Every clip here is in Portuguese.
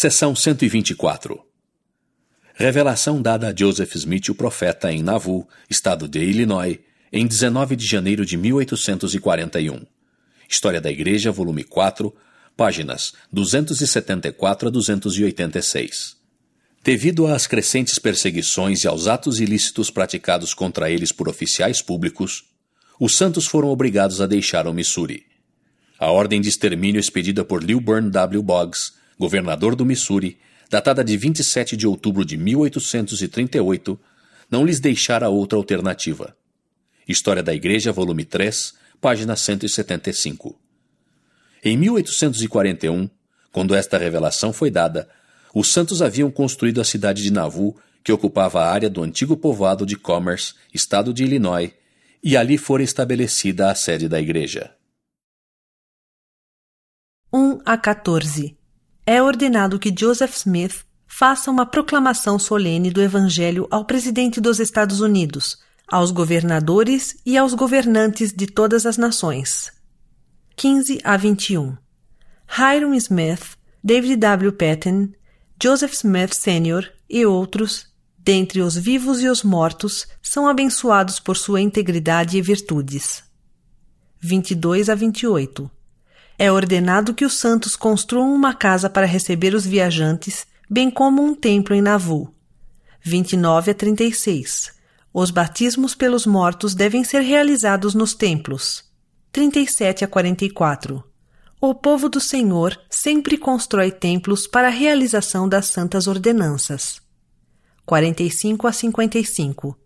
Seção 124 Revelação dada a Joseph Smith, o profeta, em Nauvoo, estado de Illinois, em 19 de janeiro de 1841. História da Igreja, volume 4, páginas 274 a 286. Devido às crescentes perseguições e aos atos ilícitos praticados contra eles por oficiais públicos, os santos foram obrigados a deixar o Missouri. A ordem de extermínio expedida por Lilburn W. Boggs, governador do Missouri, datada de 27 de outubro de 1838, não lhes deixara outra alternativa. História da Igreja, volume 3, página 175. Em 1841, quando esta revelação foi dada, os santos haviam construído a cidade de Nauvoo, que ocupava a área do antigo povoado de Commerce, estado de Illinois, e ali fora estabelecida a sede da igreja. 1 a 14 É ordenado que Joseph Smith faça uma proclamação solene do Evangelho ao presidente dos Estados Unidos, aos governadores e aos governantes de todas as nações. 15 a 21 Hiram Smith, David W. Patton, Joseph Smith Sr. e outros, dentre os vivos e os mortos, são abençoados por sua integridade e virtudes. 22 a 28 É ordenado que os santos construam uma casa para receber os viajantes, bem como um templo em Nauvoo. 29 a 36 Os batismos pelos mortos devem ser realizados nos templos. 37 a 44 o povo do Senhor sempre constrói templos para a realização das santas ordenanças. 45 a 55.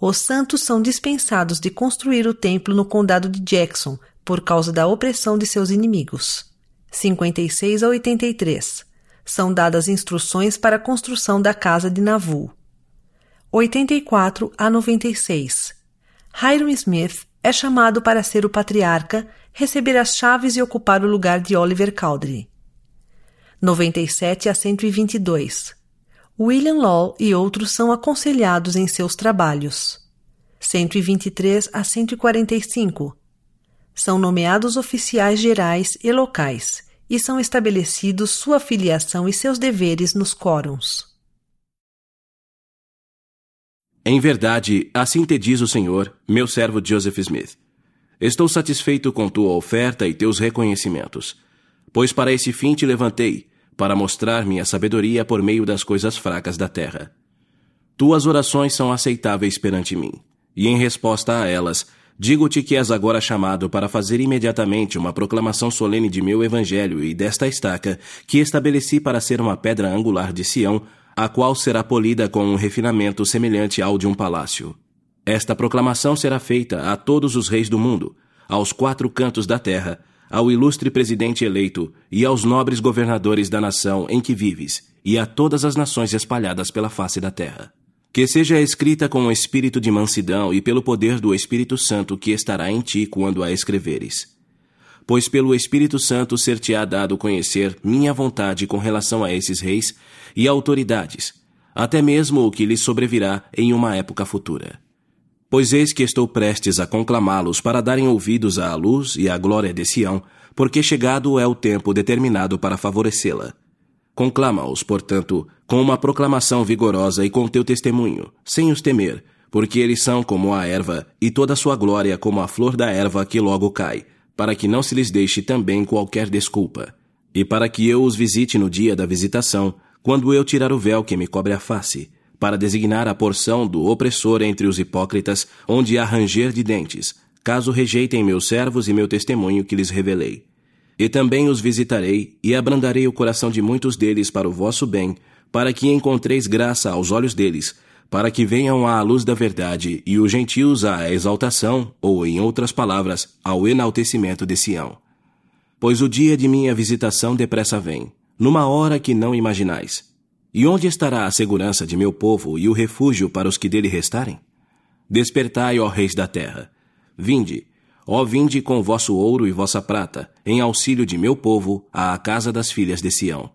Os santos são dispensados de construir o templo no condado de Jackson por causa da opressão de seus inimigos. 56 a 83. São dadas instruções para a construção da casa de Nauvoo. 84 a 96. Hiram Smith é chamado para ser o patriarca receber as chaves e ocupar o lugar de Oliver Cowdery. 97 a 122. William Law e outros são aconselhados em seus trabalhos. 123 a 145. São nomeados oficiais gerais e locais e são estabelecidos sua filiação e seus deveres nos quórums. Em verdade, assim te diz o Senhor, meu servo Joseph Smith. Estou satisfeito com tua oferta e teus reconhecimentos. Pois para esse fim te levantei, para mostrar minha sabedoria por meio das coisas fracas da terra. Tuas orações são aceitáveis perante mim, e em resposta a elas, digo-te que és agora chamado para fazer imediatamente uma proclamação solene de meu evangelho e desta estaca, que estabeleci para ser uma pedra angular de Sião, a qual será polida com um refinamento semelhante ao de um palácio. Esta proclamação será feita a todos os reis do mundo, aos quatro cantos da terra, ao ilustre presidente eleito e aos nobres governadores da nação em que vives, e a todas as nações espalhadas pela face da terra. Que seja escrita com o espírito de mansidão e pelo poder do Espírito Santo que estará em ti quando a escreveres. Pois pelo Espírito Santo ser-te-á dado conhecer minha vontade com relação a esses reis e autoridades, até mesmo o que lhes sobrevirá em uma época futura. Pois eis que estou prestes a conclamá-los para darem ouvidos à luz e à glória de Sião, porque chegado é o tempo determinado para favorecê-la. Conclama-os, portanto, com uma proclamação vigorosa e com teu testemunho, sem os temer, porque eles são como a erva, e toda a sua glória como a flor da erva que logo cai, para que não se lhes deixe também qualquer desculpa. E para que eu os visite no dia da visitação, quando eu tirar o véu que me cobre a face, para designar a porção do opressor entre os hipócritas, onde há ranger de dentes, caso rejeitem meus servos e meu testemunho que lhes revelei. E também os visitarei, e abrandarei o coração de muitos deles para o vosso bem, para que encontreis graça aos olhos deles, para que venham à luz da verdade, e os gentios à exaltação, ou, em outras palavras, ao enaltecimento de Sião. Pois o dia de minha visitação depressa vem, numa hora que não imaginais. E onde estará a segurança de meu povo e o refúgio para os que dele restarem? Despertai, ó reis da terra. Vinde, ó vinde com vosso ouro e vossa prata, em auxílio de meu povo, à casa das filhas de Sião.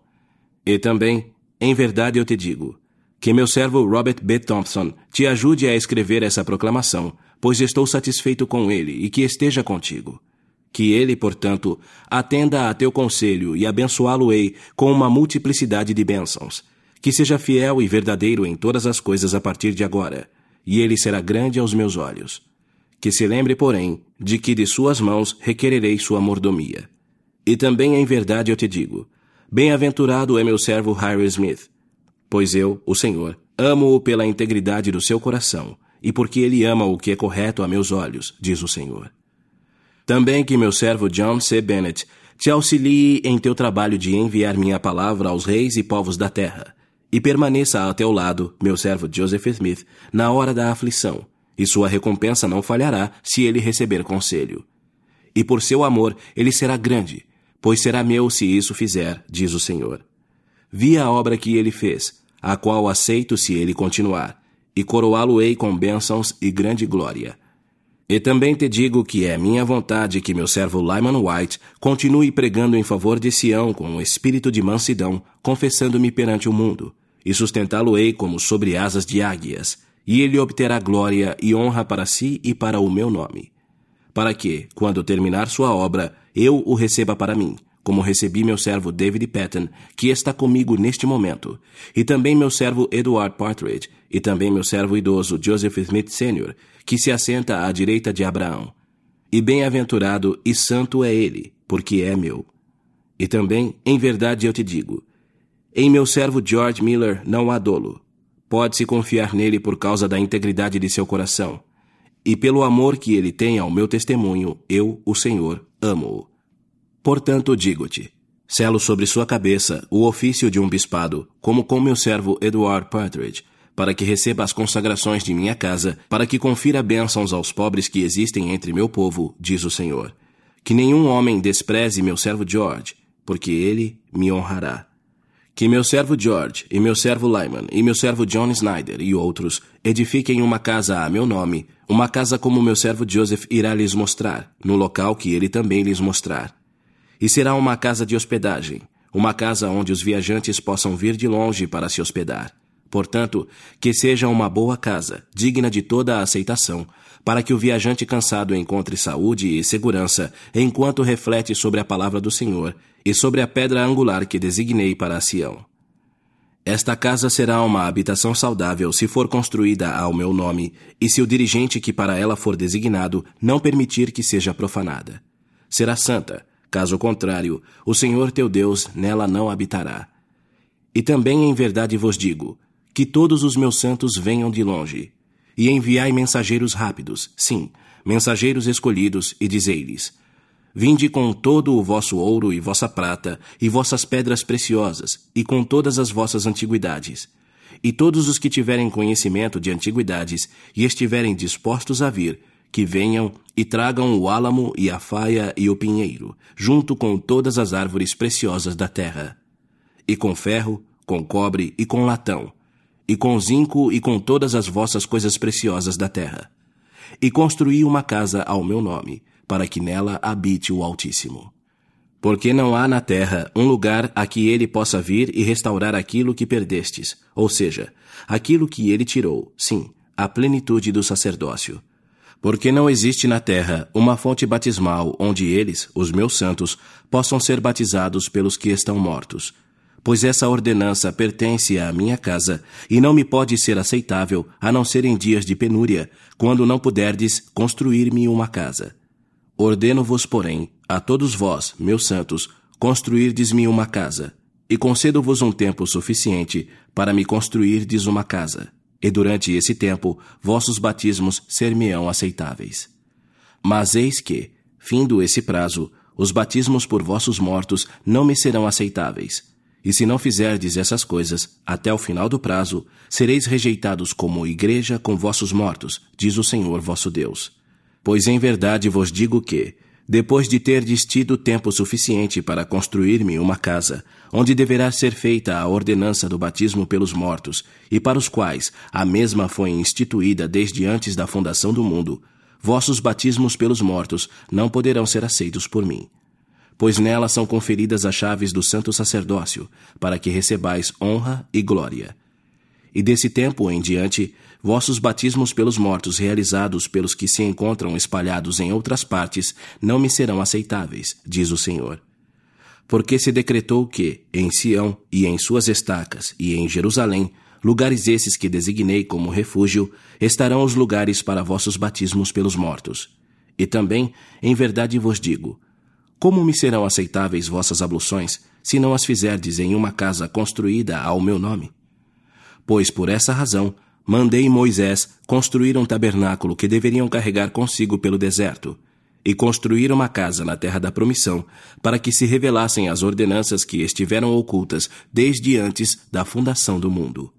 E também, em verdade eu te digo, que meu servo Robert B. Thompson te ajude a escrever essa proclamação, pois estou satisfeito com ele e que esteja contigo. Que ele, portanto, atenda a teu conselho e abençoá-lo-ei com uma multiplicidade de bênçãos. Que seja fiel e verdadeiro em todas as coisas a partir de agora, e ele será grande aos meus olhos. Que se lembre, porém, de que de suas mãos requererei sua mordomia. E também em verdade eu te digo: Bem-aventurado é meu servo Harry Smith, pois eu, o Senhor, amo-o pela integridade do seu coração, e porque ele ama o que é correto a meus olhos, diz o Senhor. Também que meu servo John C. Bennett te auxilie em teu trabalho de enviar minha palavra aos reis e povos da terra, e permaneça a teu lado, meu servo Joseph Smith, na hora da aflição, e sua recompensa não falhará se ele receber conselho. E por seu amor ele será grande, pois será meu se isso fizer, diz o Senhor. Vi a obra que ele fez, a qual aceito se ele continuar, e coroá-lo-ei com bênçãos e grande glória. E também te digo que é minha vontade que meu servo Lyman White continue pregando em favor de Sião com um espírito de mansidão, confessando-me perante o mundo, e sustentá-lo-ei como sobre asas de águias, e ele obterá glória e honra para si e para o meu nome. Para que, quando terminar sua obra, eu o receba para mim, como recebi meu servo David Patton, que está comigo neste momento, e também meu servo Edward Partridge, e também meu servo idoso Joseph Smith Sr., que se assenta à direita de Abraão. E bem-aventurado e santo é ele, porque é meu. E também, em verdade eu te digo, em meu servo George Miller não há dolo. Pode-se confiar nele por causa da integridade de seu coração. E pelo amor que ele tem ao meu testemunho, eu, o Senhor, amo-o. Portanto, digo-te: selo sobre sua cabeça o ofício de um bispado, como com meu servo Edward Partridge, para que receba as consagrações de minha casa, para que confira bênçãos aos pobres que existem entre meu povo, diz o Senhor. Que nenhum homem despreze meu servo George, porque ele me honrará. Que meu servo George, e meu servo Lyman, e meu servo John Snyder e outros edifiquem uma casa a meu nome, uma casa como meu servo Joseph irá lhes mostrar, no local que ele também lhes mostrar e será uma casa de hospedagem, uma casa onde os viajantes possam vir de longe para se hospedar. Portanto, que seja uma boa casa, digna de toda a aceitação, para que o viajante cansado encontre saúde e segurança enquanto reflete sobre a palavra do Senhor e sobre a pedra angular que designei para Sião. Esta casa será uma habitação saudável se for construída ao meu nome e se o dirigente que para ela for designado não permitir que seja profanada. Será santa, Caso contrário, o Senhor teu Deus nela não habitará. E também em verdade vos digo: que todos os meus santos venham de longe, e enviai mensageiros rápidos, sim, mensageiros escolhidos, e dizei-lhes: Vinde com todo o vosso ouro e vossa prata, e vossas pedras preciosas, e com todas as vossas antiguidades. E todos os que tiverem conhecimento de antiguidades e estiverem dispostos a vir, que venham e tragam o álamo e a faia e o pinheiro, junto com todas as árvores preciosas da terra, e com ferro, com cobre e com latão, e com zinco e com todas as vossas coisas preciosas da terra. E construí uma casa ao meu nome, para que nela habite o Altíssimo. Porque não há na terra um lugar a que ele possa vir e restaurar aquilo que perdestes, ou seja, aquilo que ele tirou, sim, a plenitude do sacerdócio porque não existe na terra uma fonte batismal onde eles, os meus santos, possam ser batizados pelos que estão mortos. Pois essa ordenança pertence à minha casa, e não me pode ser aceitável a não ser em dias de penúria, quando não puderdes construir-me uma casa. Ordeno-vos, porém, a todos vós, meus santos, construirdes-me uma casa, e concedo-vos um tempo suficiente para me construirdes uma casa e durante esse tempo vossos batismos ser-me-ão aceitáveis. Mas eis que, findo esse prazo, os batismos por vossos mortos não me serão aceitáveis. E se não fizerdes essas coisas, até o final do prazo, sereis rejeitados como igreja com vossos mortos, diz o Senhor vosso Deus. Pois em verdade vos digo que, depois de terdes tido tempo suficiente para construir-me uma casa, onde deverá ser feita a ordenança do batismo pelos mortos, e para os quais a mesma foi instituída desde antes da fundação do mundo, vossos batismos pelos mortos não poderão ser aceitos por mim. Pois nela são conferidas as chaves do santo sacerdócio, para que recebais honra e glória. E desse tempo em diante, vossos batismos pelos mortos realizados pelos que se encontram espalhados em outras partes não me serão aceitáveis, diz o Senhor. Porque se decretou que, em Sião e em suas estacas e em Jerusalém, lugares esses que designei como refúgio, estarão os lugares para vossos batismos pelos mortos. E também, em verdade vos digo, como me serão aceitáveis vossas abluções, se não as fizerdes em uma casa construída ao meu nome? Pois por essa razão mandei Moisés construir um tabernáculo que deveriam carregar consigo pelo deserto, e construir uma casa na terra da promissão, para que se revelassem as ordenanças que estiveram ocultas desde antes da fundação do mundo.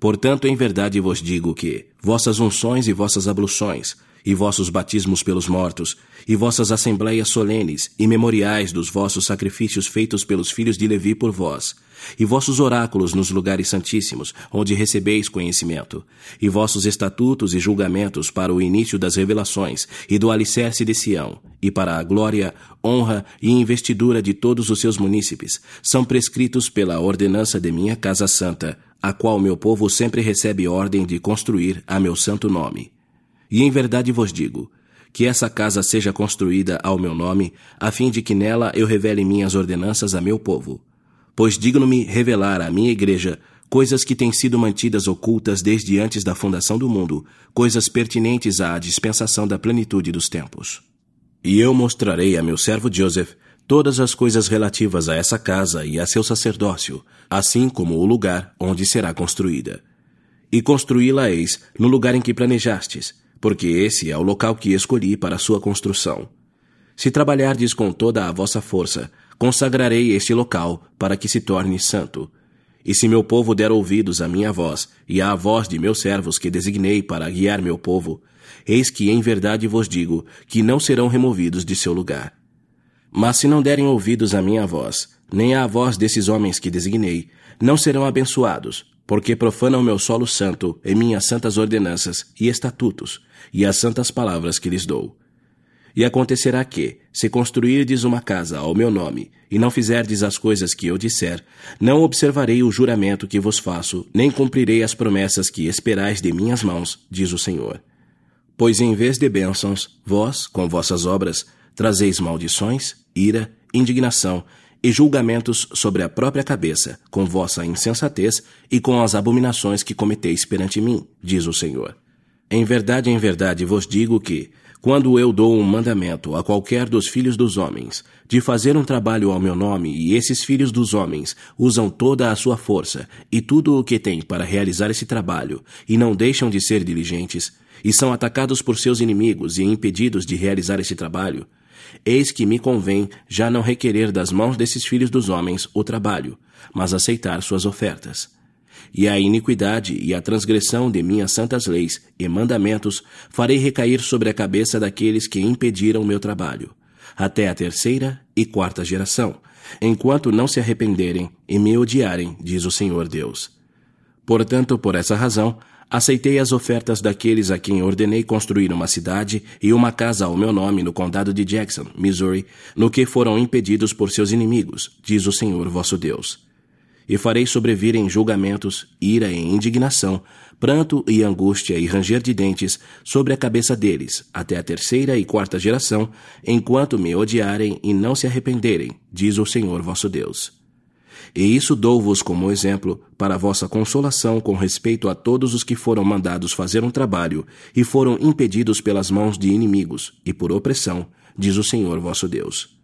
Portanto, em verdade vos digo que vossas unções e vossas abluções, e vossos batismos pelos mortos, e vossas assembleias solenes e memoriais dos vossos sacrifícios feitos pelos filhos de Levi por vós, e vossos oráculos nos lugares santíssimos, onde recebeis conhecimento, e vossos estatutos e julgamentos para o início das revelações e do alicerce de Sião, e para a glória, honra e investidura de todos os seus munícipes, são prescritos pela ordenança de minha casa santa, a qual meu povo sempre recebe ordem de construir a meu santo nome. E em verdade vos digo, que essa casa seja construída ao meu nome, a fim de que nela eu revele minhas ordenanças a meu povo. Pois digno-me revelar à minha igreja coisas que têm sido mantidas ocultas desde antes da fundação do mundo, coisas pertinentes à dispensação da plenitude dos tempos. E eu mostrarei a meu servo Joseph todas as coisas relativas a essa casa e a seu sacerdócio, assim como o lugar onde será construída. E construí-la-eis no lugar em que planejastes, porque esse é o local que escolhi para sua construção. Se trabalhardes com toda a vossa força, consagrarei este local para que se torne santo. E se meu povo der ouvidos à minha voz e à voz de meus servos que designei para guiar meu povo, eis que em verdade vos digo que não serão removidos de seu lugar. Mas se não derem ouvidos à minha voz, nem à voz desses homens que designei, não serão abençoados, porque profanam meu solo santo e minhas santas ordenanças e estatutos, e as santas palavras que lhes dou. E acontecerá que, se construirdes uma casa ao meu nome, e não fizerdes as coisas que eu disser, não observarei o juramento que vos faço, nem cumprirei as promessas que esperais de minhas mãos, diz o Senhor. Pois em vez de bênçãos, vós, com vossas obras, trazeis maldições, ira, indignação e julgamentos sobre a própria cabeça, com vossa insensatez e com as abominações que cometeis perante mim, diz o Senhor. Em verdade, em verdade vos digo que, quando eu dou um mandamento a qualquer dos filhos dos homens, de fazer um trabalho ao meu nome, e esses filhos dos homens usam toda a sua força e tudo o que têm para realizar esse trabalho, e não deixam de ser diligentes, e são atacados por seus inimigos e impedidos de realizar esse trabalho, Eis que me convém já não requerer das mãos desses filhos dos homens o trabalho, mas aceitar suas ofertas. E a iniquidade e a transgressão de minhas santas leis e mandamentos farei recair sobre a cabeça daqueles que impediram meu trabalho, até a terceira e quarta geração, enquanto não se arrependerem e me odiarem, diz o Senhor Deus. Portanto, por essa razão, Aceitei as ofertas daqueles a quem ordenei construir uma cidade e uma casa ao meu nome no condado de Jackson, Missouri, no que foram impedidos por seus inimigos, diz o Senhor vosso Deus. E farei sobrevir em julgamentos, ira e indignação, pranto e angústia e ranger de dentes sobre a cabeça deles, até a terceira e quarta geração, enquanto me odiarem e não se arrependerem, diz o Senhor vosso Deus. E isso dou-vos como exemplo para vossa consolação com respeito a todos os que foram mandados fazer um trabalho e foram impedidos pelas mãos de inimigos e por opressão, diz o Senhor vosso Deus.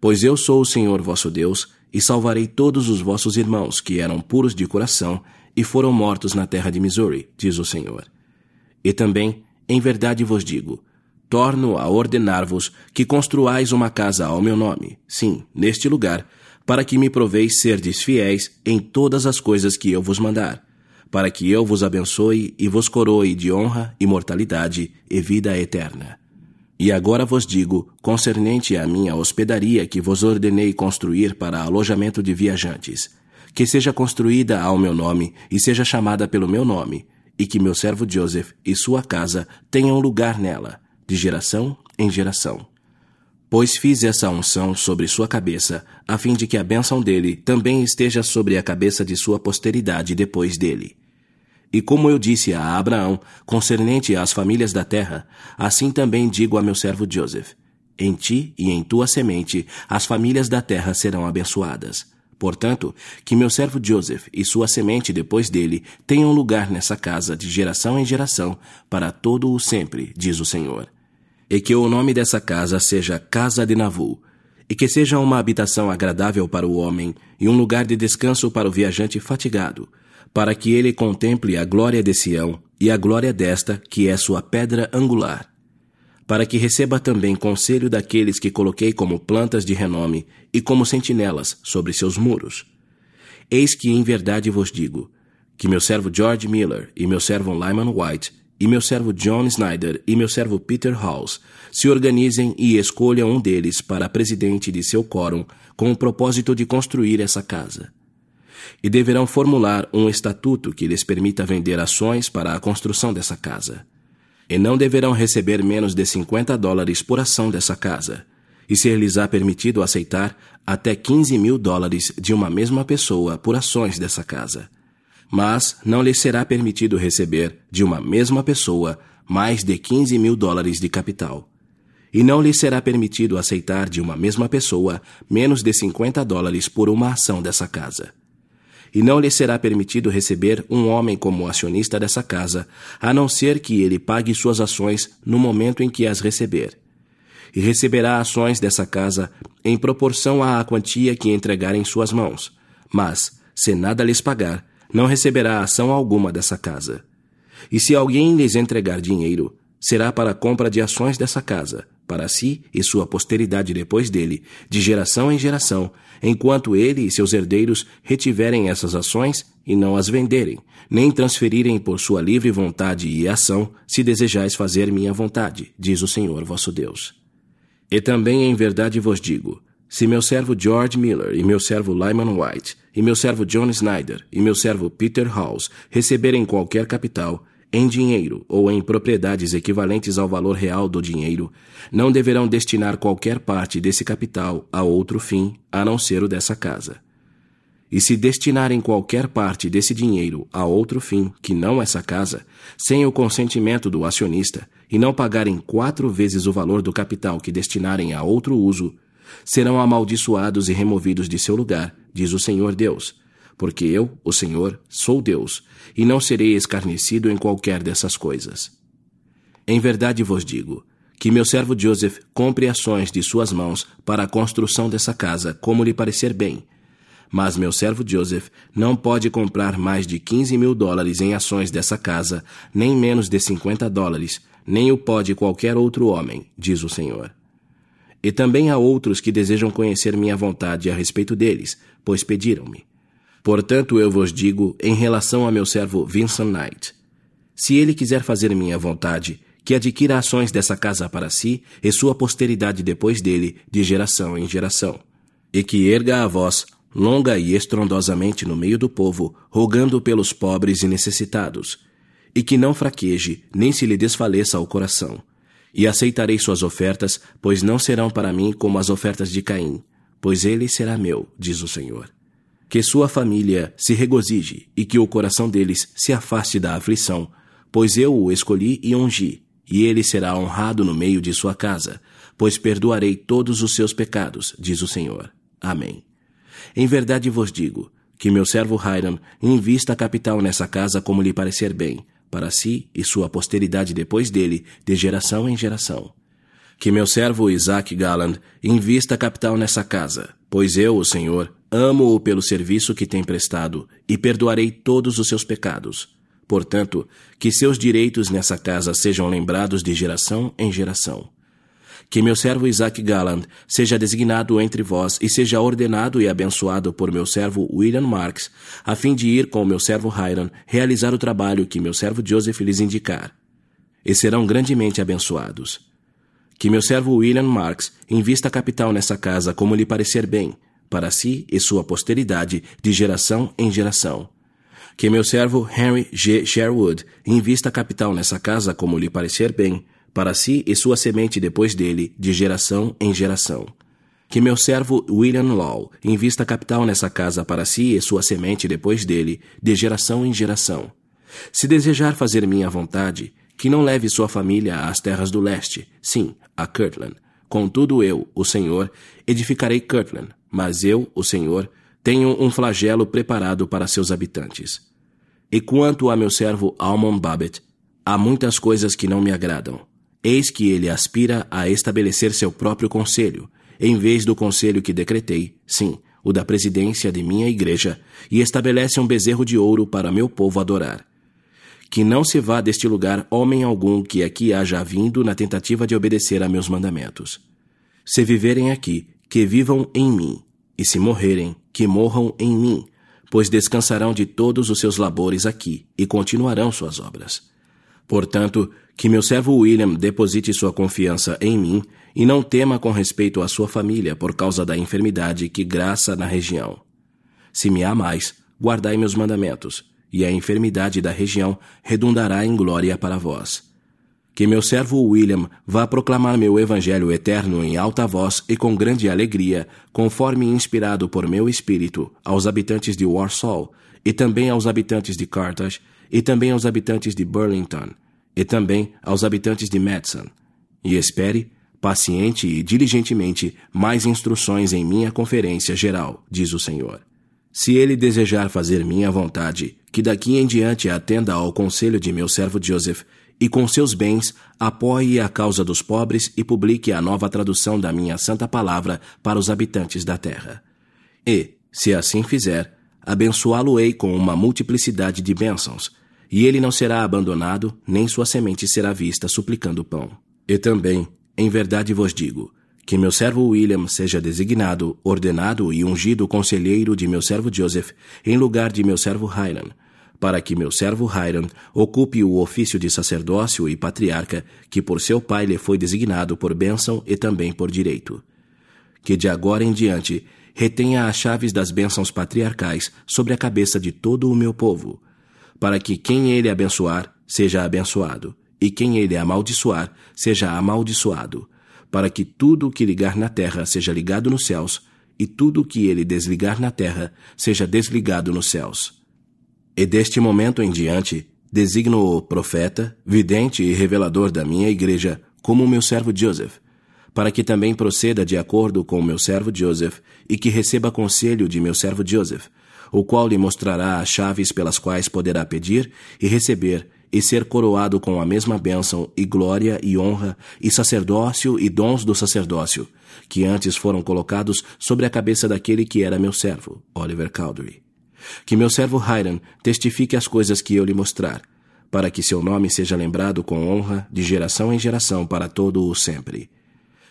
Pois eu sou o Senhor vosso Deus, e salvarei todos os vossos irmãos que eram puros de coração e foram mortos na terra de Missouri, diz o Senhor. E também, em verdade vos digo, torno a ordenar-vos que construais uma casa ao meu nome, sim, neste lugar, para que me proveis serdes fiéis em todas as coisas que eu vos mandar, para que eu vos abençoe e vos coroe de honra, imortalidade e vida eterna. E agora vos digo, concernente à minha hospedaria que vos ordenei construir para alojamento de viajantes, que seja construída ao meu nome e seja chamada pelo meu nome, e que meu servo Joseph e sua casa tenham lugar nela, de geração em geração. Pois fiz essa unção sobre sua cabeça, a fim de que a bênção dele também esteja sobre a cabeça de sua posteridade depois dele. E como eu disse a Abraão, concernente às famílias da terra, assim também digo a meu servo Joseph: Em ti e em tua semente as famílias da terra serão abençoadas. Portanto, que meu servo Joseph e sua semente depois dele tenham lugar nessa casa de geração em geração, para todo o sempre, diz o Senhor e que o nome dessa casa seja Casa de Navu, e que seja uma habitação agradável para o homem e um lugar de descanso para o viajante fatigado, para que ele contemple a glória de Sião e a glória desta, que é sua pedra angular. Para que receba também conselho daqueles que coloquei como plantas de renome e como sentinelas sobre seus muros. Eis que em verdade vos digo, que meu servo George Miller e meu servo Lyman White e meu servo John Snyder e meu servo Peter Halls se organizem e escolham um deles para presidente de seu quórum com o propósito de construir essa casa. E deverão formular um estatuto que lhes permita vender ações para a construção dessa casa. E não deverão receber menos de 50 dólares por ação dessa casa, e ser-lhes-á permitido aceitar até 15 mil dólares de uma mesma pessoa por ações dessa casa mas não lhe será permitido receber, de uma mesma pessoa, mais de 15 mil dólares de capital. E não lhe será permitido aceitar de uma mesma pessoa menos de 50 dólares por uma ação dessa casa. E não lhe será permitido receber um homem como acionista dessa casa, a não ser que ele pague suas ações no momento em que as receber. E receberá ações dessa casa em proporção à quantia que entregar em suas mãos. Mas, se nada lhes pagar, não receberá ação alguma dessa casa. E se alguém lhes entregar dinheiro, será para a compra de ações dessa casa, para si e sua posteridade depois dele, de geração em geração, enquanto ele e seus herdeiros retiverem essas ações e não as venderem, nem transferirem por sua livre vontade e ação, se desejais fazer minha vontade, diz o Senhor vosso Deus. E também em verdade vos digo: se meu servo George Miller e meu servo Lyman White e meu servo John Snyder e meu servo Peter Halls receberem qualquer capital, em dinheiro ou em propriedades equivalentes ao valor real do dinheiro, não deverão destinar qualquer parte desse capital a outro fim, a não ser o dessa casa. E se destinarem qualquer parte desse dinheiro a outro fim, que não essa casa, sem o consentimento do acionista, e não pagarem quatro vezes o valor do capital que destinarem a outro uso, serão amaldiçoados e removidos de seu lugar, diz o Senhor Deus. Porque eu, o Senhor, sou Deus, e não serei escarnecido em qualquer dessas coisas. Em verdade vos digo, que meu servo Joseph compre ações de suas mãos para a construção dessa casa, como lhe parecer bem. Mas meu servo Joseph não pode comprar mais de 15 mil dólares em ações dessa casa, nem menos de 50 dólares, nem o pode qualquer outro homem, diz o Senhor. E também há outros que desejam conhecer minha vontade a respeito deles, pois pediram-me. Portanto, eu vos digo em relação a meu servo Vincent Knight: se ele quiser fazer minha vontade, que adquira ações dessa casa para si e sua posteridade depois dele, de geração em geração, e que erga a voz longa e estrondosamente no meio do povo, rogando pelos pobres e necessitados, e que não fraqueje, nem se lhe desfaleça o coração e aceitarei suas ofertas, pois não serão para mim como as ofertas de Caim, pois ele será meu, diz o Senhor. Que sua família se regozije e que o coração deles se afaste da aflição, pois eu o escolhi e ungi, e ele será honrado no meio de sua casa, pois perdoarei todos os seus pecados, diz o Senhor. Amém. Em verdade vos digo, que meu servo Hiram invista capital nessa casa como lhe parecer bem, para si e sua posteridade depois dele, de geração em geração. Que meu servo Isaac Galland invista capital nessa casa, pois eu, o Senhor, amo-o pelo serviço que tem prestado e perdoarei todos os seus pecados. Portanto, que seus direitos nessa casa sejam lembrados de geração em geração que meu servo Isaac Galland seja designado entre vós e seja ordenado e abençoado por meu servo William Marks, a fim de ir com meu servo Hiram realizar o trabalho que meu servo Joseph lhes indicar. E serão grandemente abençoados. Que meu servo William Marks invista capital nessa casa como lhe parecer bem, para si e sua posteridade, de geração em geração. Que meu servo Henry G. Sherwood invista capital nessa casa como lhe parecer bem, para si e sua semente depois dele, de geração em geração. Que meu servo William Law invista capital nessa casa para si e sua semente depois dele, de geração em geração. Se desejar fazer minha vontade, que não leve sua família às terras do leste, sim, a Kirtland. Contudo, eu, o Senhor, edificarei Kirtland, mas eu, o Senhor, tenho um flagelo preparado para seus habitantes. E quanto a meu servo Almon Babbitt, há muitas coisas que não me agradam. Eis que ele aspira a estabelecer seu próprio conselho, em vez do conselho que decretei, sim, o da presidência de minha igreja, e estabelece um bezerro de ouro para meu povo adorar. Que não se vá deste lugar homem algum que aqui haja vindo na tentativa de obedecer a meus mandamentos. Se viverem aqui, que vivam em mim, e se morrerem, que morram em mim, pois descansarão de todos os seus labores aqui e continuarão suas obras. Portanto, que meu servo William deposite sua confiança em mim e não tema com respeito à sua família por causa da enfermidade que graça na região. Se me amais, guardai meus mandamentos, e a enfermidade da região redundará em glória para vós. Que meu servo William vá proclamar meu evangelho eterno em alta voz e com grande alegria, conforme inspirado por meu espírito, aos habitantes de Warsaw, e também aos habitantes de Carthage, e também aos habitantes de Burlington, e também aos habitantes de Madison. E espere, paciente e diligentemente, mais instruções em minha conferência geral, diz o Senhor. Se ele desejar fazer minha vontade, que daqui em diante atenda ao conselho de meu servo Joseph, e com seus bens apoie a causa dos pobres e publique a nova tradução da minha santa palavra para os habitantes da terra. E, se assim fizer, abençoá-lo-ei com uma multiplicidade de bênçãos, e ele não será abandonado, nem sua semente será vista suplicando pão. E também, em verdade vos digo, que meu servo William seja designado, ordenado e ungido conselheiro de meu servo Joseph, em lugar de meu servo Hiram, para que meu servo Hiram ocupe o ofício de sacerdócio e patriarca que por seu pai lhe foi designado por bênção e também por direito. Que de agora em diante retenha as chaves das bênçãos patriarcais sobre a cabeça de todo o meu povo, para que quem ele abençoar seja abençoado, e quem ele amaldiçoar seja amaldiçoado, para que tudo o que ligar na terra seja ligado nos céus, e tudo o que ele desligar na terra seja desligado nos céus. E deste momento em diante, designo o profeta, vidente e revelador da minha igreja como meu servo Joseph, para que também proceda de acordo com meu servo Joseph e que receba conselho de meu servo Joseph, o qual lhe mostrará as chaves pelas quais poderá pedir e receber e ser coroado com a mesma bênção e glória e honra e sacerdócio e dons do sacerdócio, que antes foram colocados sobre a cabeça daquele que era meu servo, Oliver Cowdery. Que meu servo Hiram testifique as coisas que eu lhe mostrar, para que seu nome seja lembrado com honra de geração em geração para todo o sempre.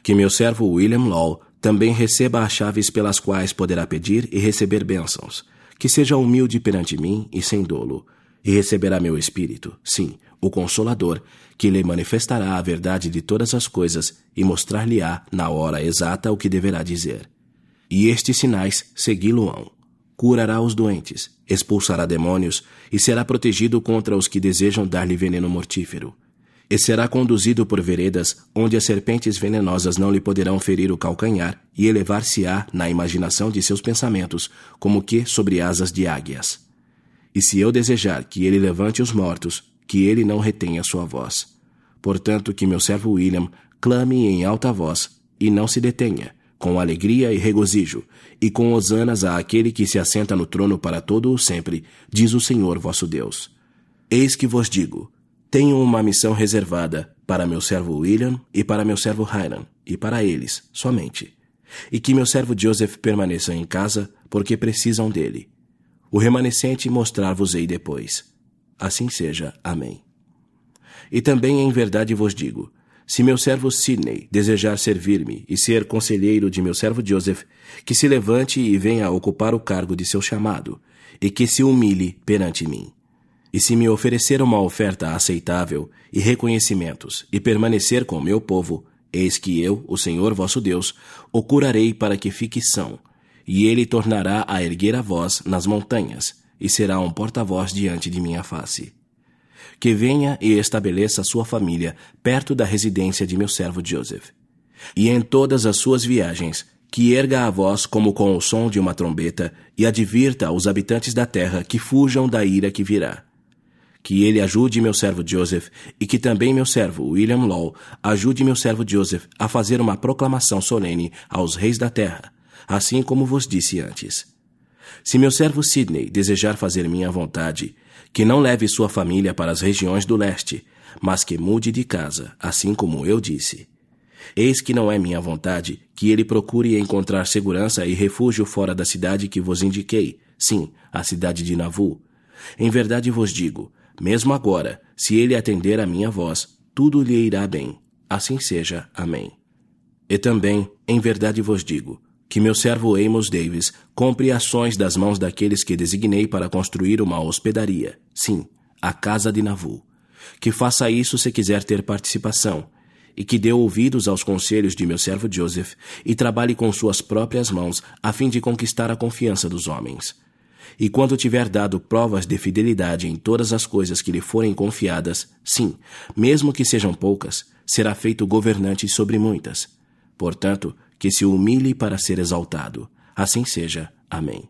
Que meu servo William Law também receba as chaves pelas quais poderá pedir e receber bênçãos, que seja humilde perante mim e sem dolo, e receberá meu espírito, sim, o Consolador, que lhe manifestará a verdade de todas as coisas e mostrar-lhe-á na hora exata o que deverá dizer. E estes sinais segui-lo-ão. Curará os doentes, expulsará demônios e será protegido contra os que desejam dar-lhe veneno mortífero e será conduzido por veredas onde as serpentes venenosas não lhe poderão ferir o calcanhar e elevar-se-á na imaginação de seus pensamentos, como que sobre asas de águias. E se eu desejar que ele levante os mortos, que ele não retenha sua voz. Portanto, que meu servo William clame em alta voz e não se detenha, com alegria e regozijo, e com hosanas a aquele que se assenta no trono para todo o sempre, diz o Senhor vosso Deus. Eis que vos digo, tenho uma missão reservada para meu servo William e para meu servo Hiram, e para eles somente. E que meu servo Joseph permaneça em casa, porque precisam dele. O remanescente mostrar-vos-ei depois. Assim seja. Amém. E também em verdade vos digo: se meu servo Sidney desejar servir-me e ser conselheiro de meu servo Joseph, que se levante e venha ocupar o cargo de seu chamado, e que se humilhe perante mim. E se me oferecer uma oferta aceitável e reconhecimentos, e permanecer com o meu povo, eis que eu, o Senhor vosso Deus, o curarei para que fique são, e ele tornará a erguer a voz nas montanhas, e será um porta-voz diante de minha face. Que venha e estabeleça sua família perto da residência de meu servo Joseph. E em todas as suas viagens, que erga a voz como com o som de uma trombeta e advirta aos habitantes da terra que fujam da ira que virá. Que ele ajude meu servo Joseph e que também meu servo William Law ajude meu servo Joseph a fazer uma proclamação solene aos reis da terra, assim como vos disse antes. Se meu servo Sidney desejar fazer minha vontade, que não leve sua família para as regiões do leste, mas que mude de casa, assim como eu disse. Eis que não é minha vontade que ele procure encontrar segurança e refúgio fora da cidade que vos indiquei, sim, a cidade de Navu. Em verdade vos digo, mesmo agora, se ele atender a minha voz, tudo lhe irá bem. Assim seja. Amém. E também, em verdade vos digo, que meu servo Amos Davis compre ações das mãos daqueles que designei para construir uma hospedaria, sim, a casa de Navu. Que faça isso se quiser ter participação, e que dê ouvidos aos conselhos de meu servo Joseph e trabalhe com suas próprias mãos a fim de conquistar a confiança dos homens. E quando tiver dado provas de fidelidade em todas as coisas que lhe forem confiadas, sim, mesmo que sejam poucas, será feito governante sobre muitas. Portanto, que se humilhe para ser exaltado. Assim seja. Amém.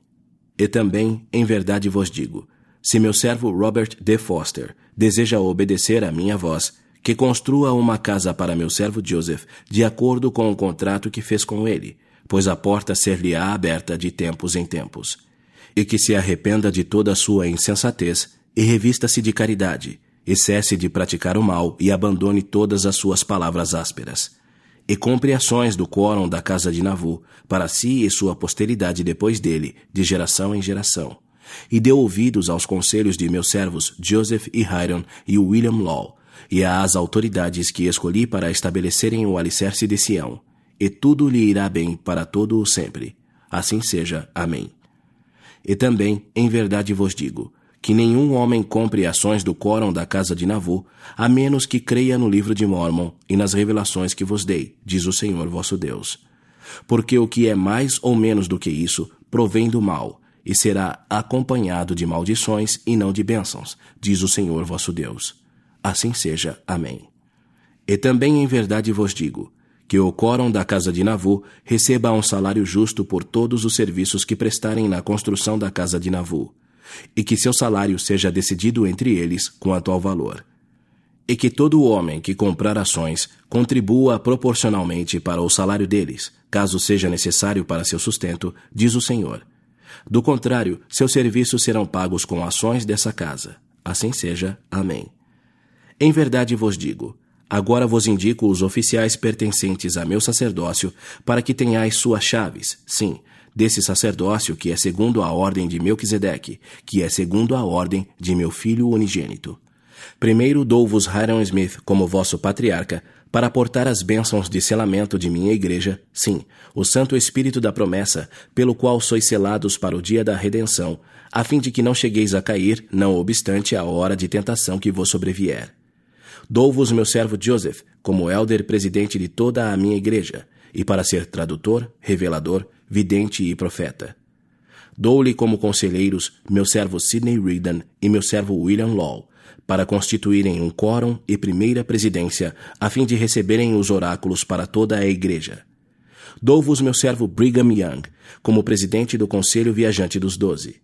E também, em verdade vos digo, se meu servo Robert D. Foster deseja obedecer à minha voz, que construa uma casa para meu servo Joseph, de acordo com o contrato que fez com ele, pois a porta ser-lhe-á aberta de tempos em tempos. E que se arrependa de toda a sua insensatez, e revista-se de caridade, e cesse de praticar o mal, e abandone todas as suas palavras ásperas e compre ações do quórum da casa de Navu, para si e sua posteridade depois dele, de geração em geração. E dê ouvidos aos conselhos de meus servos Joseph e Hiram e William Law, e às autoridades que escolhi para estabelecerem o alicerce de Sião, e tudo lhe irá bem para todo o sempre. Assim seja. Amém. E também, em verdade vos digo, que nenhum homem compre ações do quórum da casa de Navu, a menos que creia no livro de Mormon e nas revelações que vos dei, diz o Senhor vosso Deus. Porque o que é mais ou menos do que isso provém do mal, e será acompanhado de maldições e não de bênçãos, diz o Senhor vosso Deus. Assim seja. Amém. E também em verdade vos digo, que o quórum da casa de Navu receba um salário justo por todos os serviços que prestarem na construção da casa de Navu e que seu salário seja decidido entre eles quanto ao valor. E que todo homem que comprar ações contribua proporcionalmente para o salário deles, caso seja necessário para seu sustento, diz o Senhor. Do contrário, seus serviços serão pagos com ações dessa casa. Assim seja. Amém. Em verdade vos digo: agora vos indico os oficiais pertencentes a meu sacerdócio, para que tenhais suas chaves, sim, desse sacerdócio que é segundo a ordem de Melquisedeque, que é segundo a ordem de meu filho unigênito. Primeiro dou-vos Hiram Smith como vosso patriarca, para aportar as bênçãos de selamento de minha igreja, sim, o Santo Espírito da promessa, pelo qual sois selados para o dia da redenção, a fim de que não chegueis a cair, não obstante a hora de tentação que vos sobrevier. Dou-vos meu servo Joseph, como elder presidente de toda a minha igreja, e para ser tradutor, revelador, vidente e profeta. Dou-lhe como conselheiros meu servo Sidney Regan e meu servo William Law, para constituírem um quórum e primeira presidência, a fim de receberem os oráculos para toda a igreja. Dou-vos meu servo Brigham Young, como presidente do Conselho Viajante dos Doze.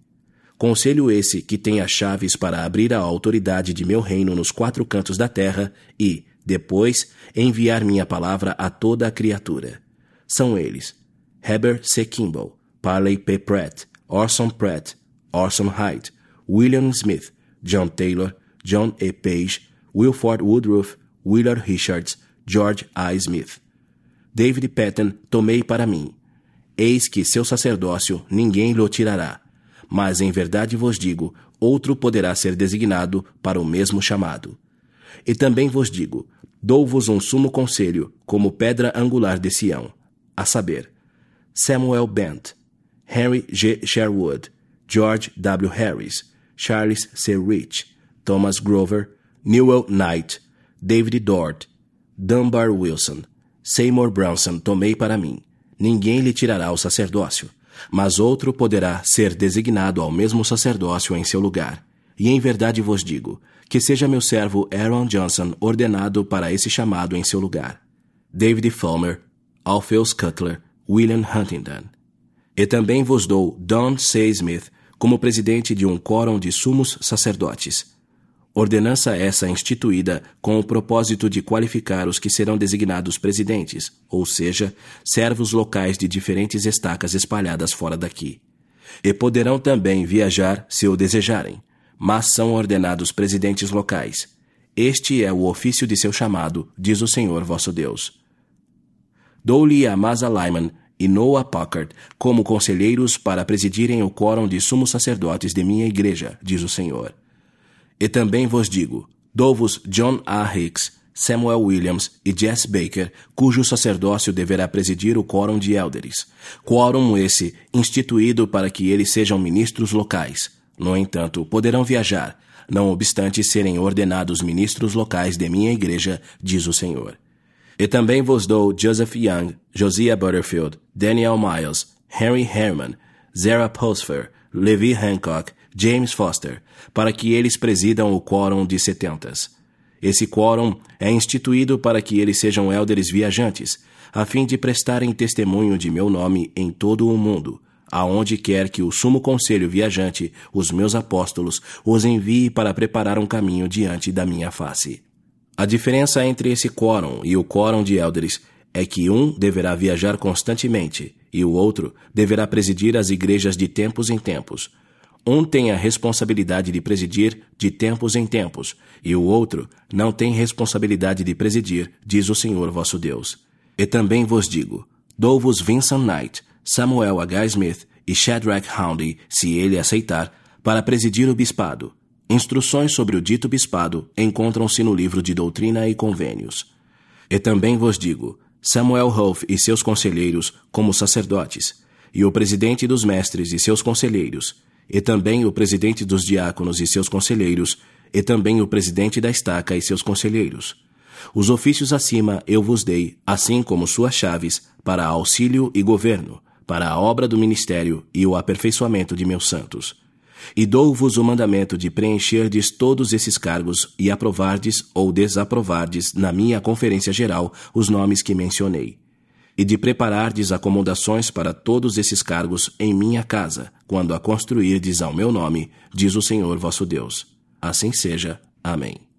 Conselho esse que tem as chaves para abrir a autoridade de meu reino nos quatro cantos da terra e, depois, enviar minha palavra a toda a criatura. São eles Heber C. Kimball, Parley P. Pratt, Orson Pratt, Orson Hyde, William Smith, John Taylor, John E. Page, Wilford Woodruff, Willard Richards, George I. Smith. David Patton tomei para mim. Eis que seu sacerdócio ninguém lhe tirará. Mas em verdade vos digo, outro poderá ser designado para o mesmo chamado. E também vos digo, dou-vos um sumo conselho, como pedra angular de Sião, a saber, Samuel Bent, Henry G. Sherwood, George W. Harris, Charles C. Rich, Thomas Grover, Newell Knight, David Dort, Dunbar Wilson, Seymour Brownson tomei para mim. Ninguém lhe tirará o sacerdócio, mas outro poderá ser designado ao mesmo sacerdócio em seu lugar. E em verdade vos digo, que seja meu servo Aaron Johnson ordenado para esse chamado em seu lugar. David Fulmer, Alpheus Cutler, William Huntington. E também vos dou Don C. Smith como presidente de um quórum de sumos sacerdotes. Ordenança essa instituída com o propósito de qualificar os que serão designados presidentes, ou seja, servos locais de diferentes estacas espalhadas fora daqui. E poderão também viajar se o desejarem, mas são ordenados presidentes locais. Este é o ofício de seu chamado, diz o Senhor vosso Deus. Dou-lhe a Masa Lyman e Noah Packard como conselheiros para presidirem o quórum de sumos sacerdotes de minha igreja, diz o Senhor. E também vos digo, dou-vos John A. Hicks, Samuel Williams e Jess Baker, cujo sacerdócio deverá presidir o quórum de élderes. Quórum esse instituído para que eles sejam ministros locais. No entanto, poderão viajar, não obstante serem ordenados ministros locais de minha igreja, diz o Senhor. E também vos dou Joseph Young, Josiah Butterfield, Daniel Miles, Henry Herman, Zara Posfer, Levi Hancock, James Foster, para que eles presidam o quórum de setentas. Esse quórum é instituído para que eles sejam élderes viajantes, a fim de prestarem testemunho de meu nome em todo o mundo, aonde quer que o sumo conselho viajante, os meus apóstolos, os envie para preparar um caminho diante da minha face. A diferença entre esse quórum e o quórum de élderes é que um deverá viajar constantemente e o outro deverá presidir as igrejas de tempos em tempos. Um tem a responsabilidade de presidir de tempos em tempos, e o outro não tem responsabilidade de presidir, diz o Senhor vosso Deus. E também vos digo: dou-vos Vincent Knight, Samuel H. Smith e Shadrach Houndy, se ele aceitar, para presidir o bispado Instruções sobre o dito bispado encontram-se no livro de Doutrina e Convênios. E também vos digo: Samuel Hoff e seus conselheiros, como sacerdotes, e o presidente dos mestres e seus conselheiros, e também o presidente dos diáconos e seus conselheiros, e também o presidente da estaca e seus conselheiros. Os ofícios acima eu vos dei, assim como suas chaves, para auxílio e governo, para a obra do ministério e o aperfeiçoamento de meus santos e dou-vos o mandamento de preencherdes todos esses cargos e aprovardes ou desaprovardes na minha conferência geral os nomes que mencionei. E de preparardes acomodações para todos esses cargos em minha casa, quando a construirdes ao meu nome, diz o Senhor vosso Deus. Assim seja. Amém.